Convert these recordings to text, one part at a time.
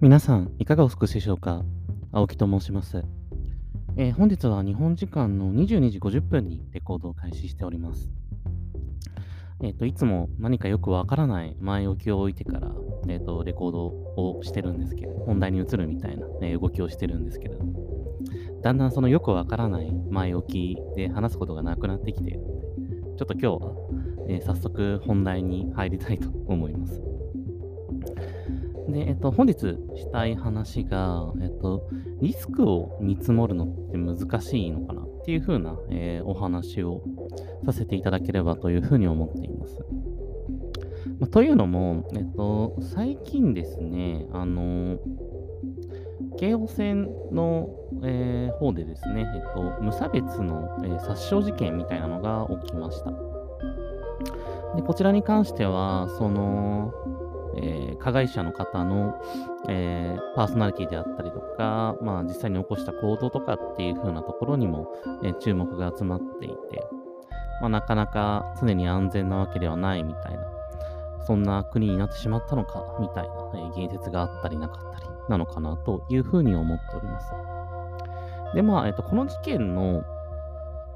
皆さん、いかがお過ごしでしょうか？青木と申します、えー、本日は日本時間の22時50分にレコードを開始しております。えっ、ー、と、いつも何かよくわからない前置きを置いてから、えっ、ー、と、レコードをしてるんですけど、本題に移るみたいな、え動きをしてるんですけれども、だんだんそのよくわからない前置きで話すことがなくなってきているので、ちょっと今日は、え早速本題に入りたいと思います。で、えっと、本日したい話が、えっと、リスクを見積もるのって難しいのかなっていう風な、えー、お話をさせていただければというふうに思っています。まあ、というのも、えっと、最近ですね、あの、京王線の、えー、方でですね、えっと、無差別の、えー、殺傷事件みたいなのが起きました。でこちらに関しては、その、えー、加害者の方の、えー、パーソナリティであったりとか、まあ、実際に起こした行動とかっていう風なところにも、え、注目が集まっていて、まあ、なかなか常に安全なわけではないみたいな、そんな国になってしまったのかみたいな、えー、言説があったりなかったりなのかなというふうに思っております。で、まあ、えっ、と、この事件の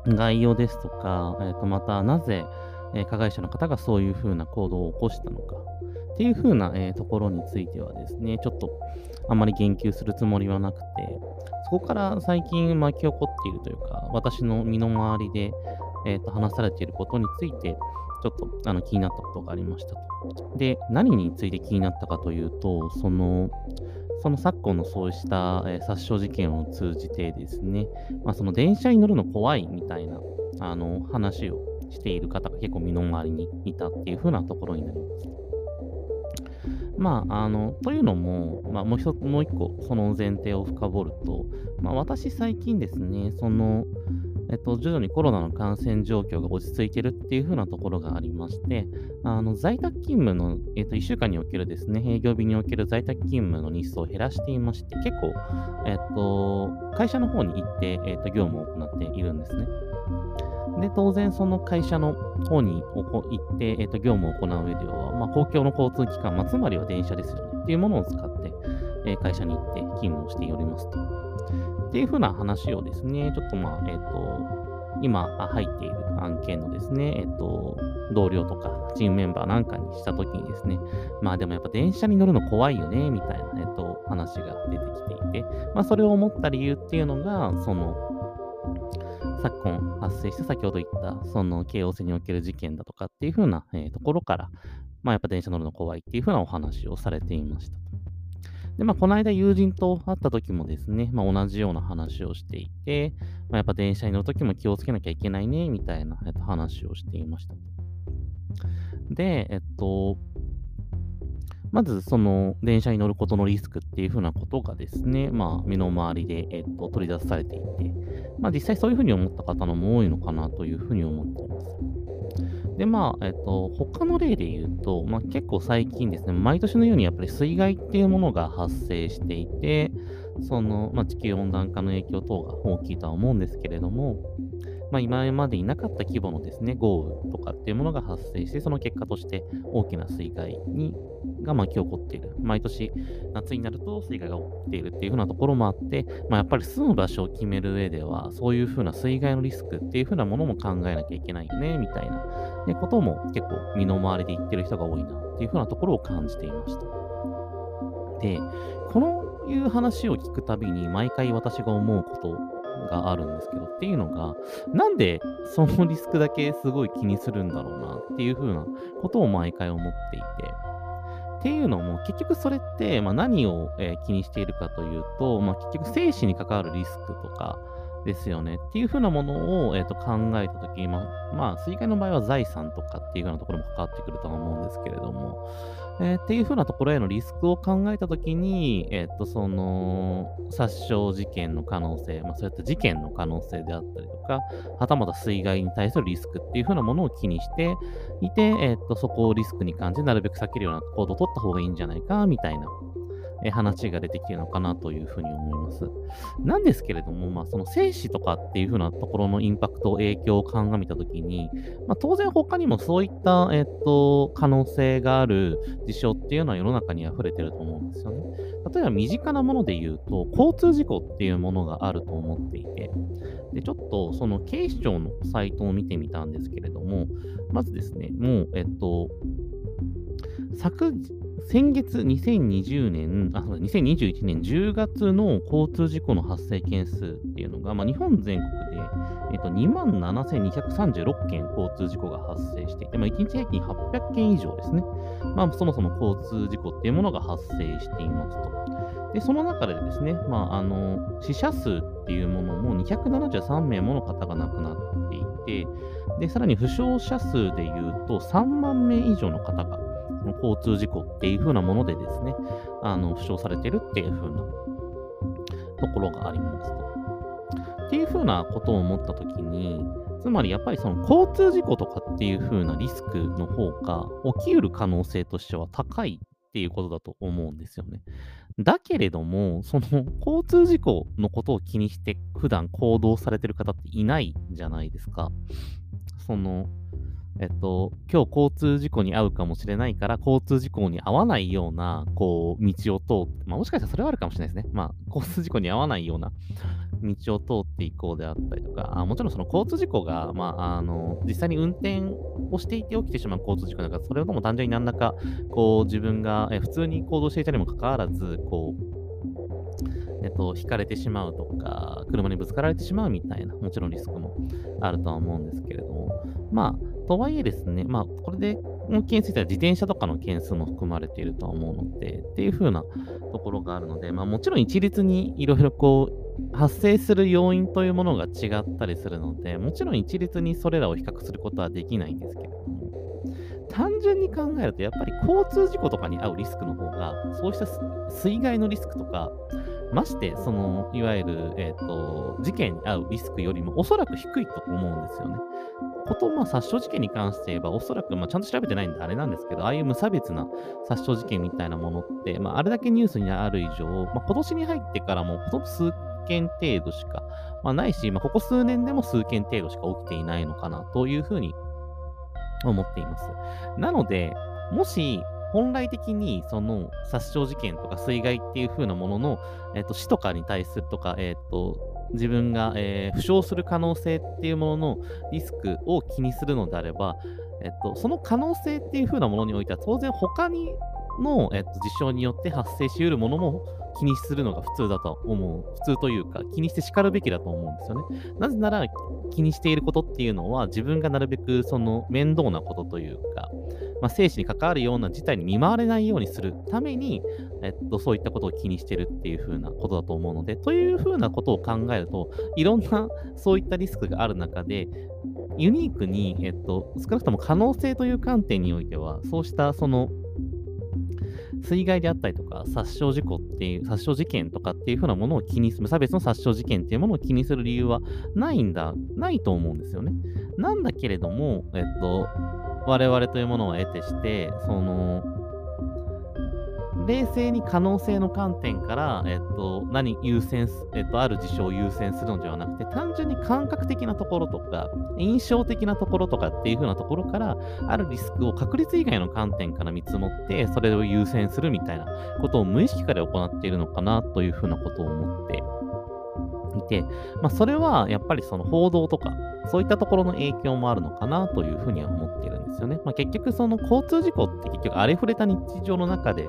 概要ですとか、えっ、と、またなぜ、え加害者の方がそういうふうな行動を起こしたのか、っていう風な、えー、ところについてはですね、ちょっとあまり言及するつもりはなくて、そこから最近巻き起こっているというか、私の身の回りで、えー、と話されていることについて、ちょっとあの気になったことがありましたと。で、何について気になったかというと、その、その昨今のそうした、えー、殺傷事件を通じてですね、まあ、その電車に乗るの怖いみたいなあの話をしている方が結構身の回りにいたっていう風なところになります。まあ、あの、というのも、まあ、もう一もう一個、その前提を深掘ると、まあ、私最近ですね、その、えっと、徐々にコロナの感染状況が落ち着いてるっていう風なところがありまして、あの在宅勤務の、えっと、1週間におけるですね、営業日における在宅勤務の日数を減らしていまして、結構、えっと、会社の方に行って、えっと、業務を行っているんですね。で、当然その会社の方に行って、えー、と業務を行う上では、まあ、公共の交通機関、まあ、つまりは電車ですよね、っていうものを使って、え、会社に行って勤務をしておりますと。っていうふうな話をですね、ちょっとまあ、えっ、ー、と、今入っている案件のですね、えっ、と、同僚とかチームメンバーなんかにしたときにですね、まあでもやっぱ電車に乗るの怖いよね、みたいな、えっ、と、話が出てきていて、まあそれを思った理由っていうのが、その、昨今発生して先ほど言った、その京王線における事件だとかっていう風な、え、ところから、まあやっぱ電車乗るの怖いっていう風なお話をされていました。で、まあこの間友人と会った時もですね、まあ同じような話をしていて、まあやっぱ電車に乗る時も気をつけなきゃいけないね、みたいな、えー、話をしていました。で、えっと、まず、その、電車に乗ることのリスクっていうふうなことがですね、まあ、身の回りで、えっと、取り出されていて、まあ、実際そういうふうに思った方のも多いのかなというふうに思っています。で、まあ、えっと、他の例で言うと、まあ、結構最近ですね、毎年のようにやっぱり水害っていうものが発生していて、その、まあ、地球温暖化の影響等が大きいとは思うんですけれども、まあ、今までいなかった規模のですね、豪雨とかっていうものが発生して、その結果として大きな水害にが巻き起こっている。毎年夏になると水害が起きているっていう風なところもあって、まあ、やっぱり住む場所を決める上では、そういう風な水害のリスクっていう風なものも考えなきゃいけないよね、みたいな、ね、ことも結構身の回りで言ってる人が多いなっていう風なところを感じていました。で、このいう話を聞くたびに毎回私が思うことがあるんですけど、っていうのが、なんでそのリスクだけすごい気にするんだろうなっていう風なことを毎回思っていて、っていうのも、結局それって、まあ、何を、えー、気にしているかというと、まあ、結局生死に関わるリスクとかですよねっていう風なものを、えー、と考えたとき、まあ、まあ、水害の場合は財産とかっていう風なところも関わってくるとは思うんですけれども、えー、っていう風なところへのリスクを考えたときに、えっ、と、その、殺傷事件の可能性、まあ、そういった事件の可能性であったりとか、はたまた水害に対するリスクっていう風なものを気にしていて、えっ、と、そこをリスクに感じ、なるべく避けるような行動を取った方がいいんじゃないか、みたいな、え話が出てきてるのかなというふうに思います。なんですけれども、まあ、その生死とかっていうふうなところのインパクト、影響を鑑みたときに、まあ、当然他にもそういった、えっと、可能性がある事象っていうのは世の中に溢れてると思うんですよね。例えば身近なもので言うと、交通事故っていうものがあると思っていて、で、ちょっとその警視庁のサイトを見てみたんですけれども、まずですね、もう、えっと、昨、先月2020年、あ、そうだ、2021年10月の交通事故の発生件数っていうのが、まあ、日本全国で、えっと、27,236件交通事故が発生していて、まあ、1日平均800件以上ですね。まあ、そもそも交通事故っていうものが発生していますと。で、その中でですね、まあ、あの、死者数っていうものも273名もの方が亡くなっていて、で、さらに負傷者数でいうと3万名以上の方が交通事故っていう風なものでですね、あの、負傷されてるっていう風なところがありますと。っていう風なことを思ったときに、つまりやっぱりその交通事故とかっていう風なリスクの方が起きうる可能性としては高いっていうことだと思うんですよね。だけれども、その交通事故のことを気にして普段行動されてる方っていないじゃないですか。その、えっと、今日交通事故に遭うかもしれないから、交通事故に遭わないような、こう、道を通って、まあもしかしたらそれはあるかもしれないですね。まあ、交通事故に遭わないような道を通っていこうであったりとか、あもちろんその交通事故が、まあ、あの、実際に運転をしていて起きてしまう交通事故だから、それとも単純に何らか、こう、自分がえ普通に行動していたにもかかわらず、こう、えっと、引かれてしまうとか、車にぶつかられてしまうみたいな、もちろんリスクもあるとは思うんですけれども、まあ、とはいえですね、まあ、これで、の件数は自転車とかの件数も含まれているとは思うので、っていう風なところがあるので、まあもちろん一律にいろいろこう、発生する要因というものが違ったりするので、もちろん一律にそれらを比較することはできないんですけれども、単純に考えると、やっぱり交通事故とかに遭うリスクの方が、そうした水害のリスクとか、まして、その、いわゆる、えっ、ー、と、事件に遭うリスクよりもおそらく低いと思うんですよね。こと、まあ、殺傷事件に関して言えば、おそらく、まあ、ちゃんと調べてないんであれなんですけど、ああいう無差別な殺傷事件みたいなものって、まあ、あれだけニュースにある以上、まあ、今年に入ってからも、ほとんど数件程度しか、まあ、ないし、まあ、ここ数年でも数件程度しか起きていないのかな、というふうに思っています。なので、もし、本来的にその殺傷事件とか水害っていう風なものの、え、ー、と死とかに対するとか、え、ー、と自分が、えー、負傷する可能性っていうもののリスクを気にするのであれば、えっと、その可能性っていう風なものにおいては当然他にの、えっと、事象によって発生しうるものも気にするのが普通だと思う。普通というか、気にして叱るべきだと思うんですよね。なぜなら、気にしていることっていうのは、自分がなるべくその面倒なことというか、まあ、生死に関わるような事態に見舞われないようにするために、えっと、そういったことを気にしてるっていう風なことだと思うので、という風なことを考えると、いろんなそういったリスクがある中で、ユニークに、えっと、少なくとも可能性という観点においては、そうしたその水害であったりとか、殺傷事故っていう、殺傷事件とかっていうふうなものを気にする、無差別の殺傷事件っていうものを気にする理由はないんだ、ないと思うんですよね。なんだけれども、えっと、我々というものを得てして、その、冷静に可能性の観点から、えっと、何優先す、えっと、ある事象を優先するのではなくて、単純に感覚的なところとか、印象的なところとかっていう風なところから、あるリスクを確率以外の観点から見積もって、それを優先するみたいなことを無意識化で行っているのかなという風なことを思っていて、まあ、それはやっぱりその報道とか、そういったところの影響もあるのかなというふうには思っているんですよね。まあ、結局その交通事故って結局あれ触れた日常の中で、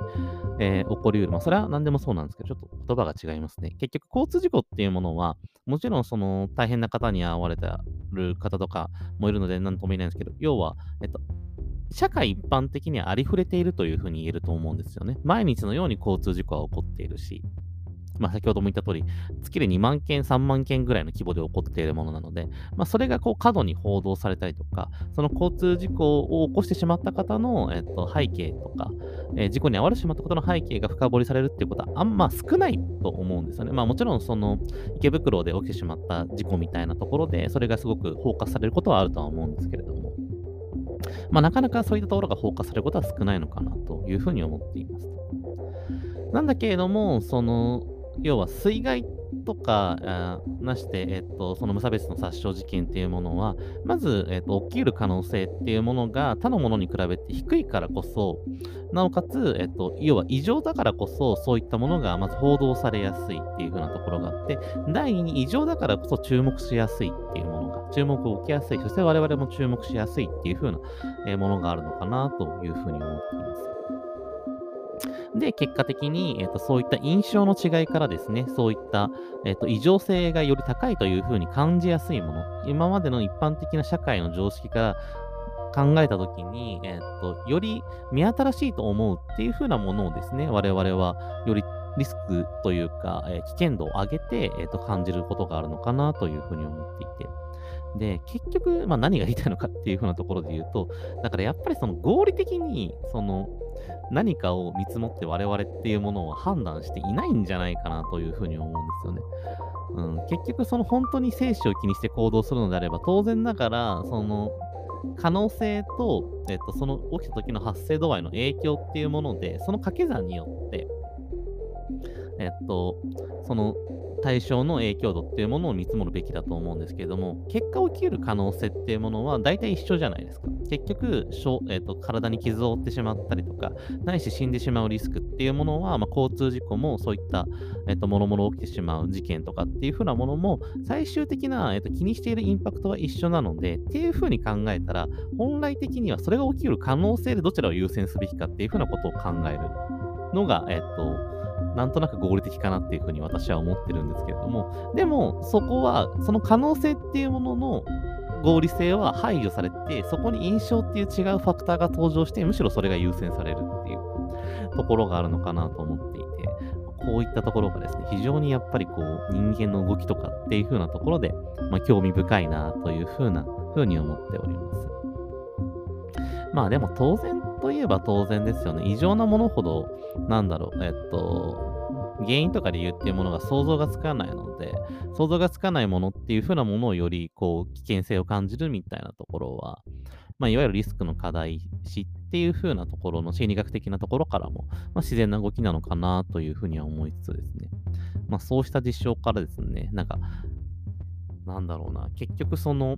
えー、起こりうる。まあ、それは何でもそうなんですけど、ちょっと言葉が違いますね。結局交通事故っていうものは、もちろんその大変な方に遭われてる方とかもいるので何とも言えないんですけど、要は、えっと、社会一般的にはありふれているというふうに言えると思うんですよね。毎日のように交通事故は起こっているし、まあ、先ほども言った通り、月で2万件、3万件ぐらいの規模で起こっているものなので、まあ、それがこう過度に報道されたりとか、その交通事故を起こしてしまった方の、えっと、背景とか、えー、事故に遭われてしまったことの背景が深掘りされるっていうことはあんま少ないと思うんですよね。まあもちろんその池袋で起きてしまった事故みたいなところで、それがすごくフォーカスされることはあるとは思うんですけれども、まあなかなかそういったところがフォーカスされることは少ないのかなというふうに思っています。なんだけれども、その、要は水害とか、なして、えっと、その無差別の殺傷事件っていうものは、まず、えっと、起きる可能性っていうものが他のものに比べて低いからこそ、なおかつ、えっと、要は異常だからこそ、そういったものがまず報道されやすいっていう風なところがあって、第2に異常だからこそ注目しやすいっていうものが、注目を受けやすい、そして我々も注目しやすいっていう風なものがあるのかなというふうに思っています。で、結果的に、えーと、そういった印象の違いからですね、そういった、えーと、異常性がより高いというふうに感じやすいもの、今までの一般的な社会の常識から考えたときに、えーと、より目新しいと思うっていうふうなものをですね、我々はよりリスクというか、えー、危険度を上げて、えーと感じることがあるのかなというふうに思っていて、で、結局、まあ、何が言いたいのかっていうふうなところで言うと、だからやっぱりその合理的に、その何かを見積もって我々っていうものを判断していないんじゃないかなというふうに思うんですよね。うん、結局、その本当に生死を気にして行動するのであれば、当然ながら、その可能性と、えっと、その起きた時の発生度合いの影響っていうもので、その掛け算によって、えっと、その対象の影響度っていうものを見積もるべきだと思うんですけれども、結果起きる可能性っていうものは大体一緒じゃないですか。結局、えーと、体に傷を負ってしまったりとか、ないし死んでしまうリスクっていうものは、まあ、交通事故もそういった、えーと、もろもろ起きてしまう事件とかっていうふうなものも、最終的な、えーと、気にしているインパクトは一緒なので、っていうふうに考えたら、本来的にはそれが起きる可能性でどちらを優先すべきかっていうふうなことを考えるのが、えっ、と、なんとなく合理的かなっていうふうに私は思ってるんですけれども、でもそこは、その可能性っていうものの合理性は排除されて、そこに印象っていう違うファクターが登場して、むしろそれが優先されるっていうところがあるのかなと思っていて、こういったところがですね、非常にやっぱりこう人間の動きとかっていう風なところで、まあ、興味深いなという風な風に思っております。まあでも当然といえば当然ですよね。異常なものほど、なんだろう、えっと、原因とか理由っていうものが想像がつかないので、想像がつかないものっていう風なものをより、こう、危険性を感じるみたいなところは、まあ、いわゆるリスクの課題視っていう風なところの心理学的なところからも、まあ、自然な動きなのかなというふうには思いつつですね。まあ、そうした実証からですね、なんか、なんだろうな、結局その、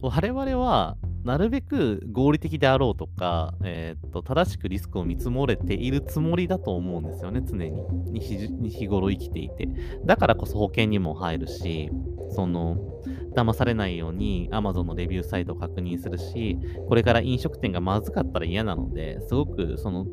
我々はなるべく合理的であろうとか、えー、と正しくリスクを見積もれているつもりだと思うんですよね、常に。日頃生きていて。だからこそ保険にも入るし、その、騙されないように Amazon のレビューサイトを確認するし、これから飲食店がまずかったら嫌なので、すごくその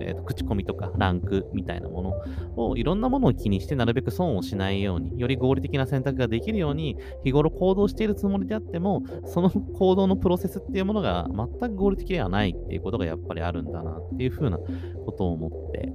えーと、口コミとかランクみたいなものをいろんなものを気にしてなるべく損をしないように、より合理的な選択ができるように日頃行動しているつもりであっても、その行動のプロセスっていうものが全く合理的ではないっていうことがやっぱりあるんだなっていうふうなことを思って、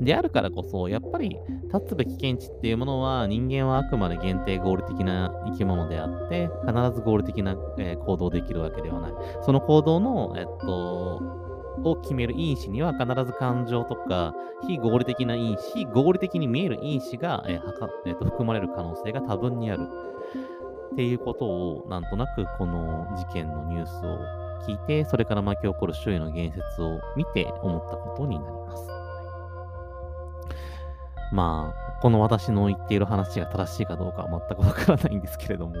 であるからこそ、やっぱり立つべき見地っていうものは人間はあくまで限定合理的な生き物であって、必ず合理的な、えー、行動できるわけではない。その行動の、えっと、を決める因子には必ず感情とか非合理的な因子、非合理的に見える因子が、えーはかえーと、含まれる可能性が多分にあるっていうことをなんとなくこの事件のニュースを聞いて、それから巻き起こる周囲の言説を見て思ったことになります。まあ、この私の言っている話が正しいかどうかは全くわからないんですけれども、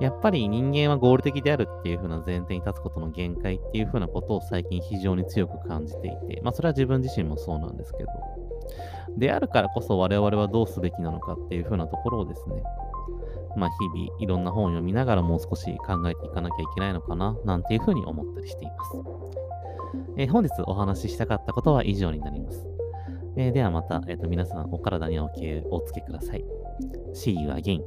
やっぱり人間は合理的であるっていう風な前提に立つことの限界っていう風なことを最近非常に強く感じていて、まあそれは自分自身もそうなんですけど、であるからこそ我々はどうすべきなのかっていう風なところをですね、まあ日々いろんな本を読みながらもう少し考えていかなきゃいけないのかな、なんていう風に思ったりしています。えー、本日お話ししたかったことは以上になります。えー、ではまた、えーと、皆さんお体にお気をつけください。See you again.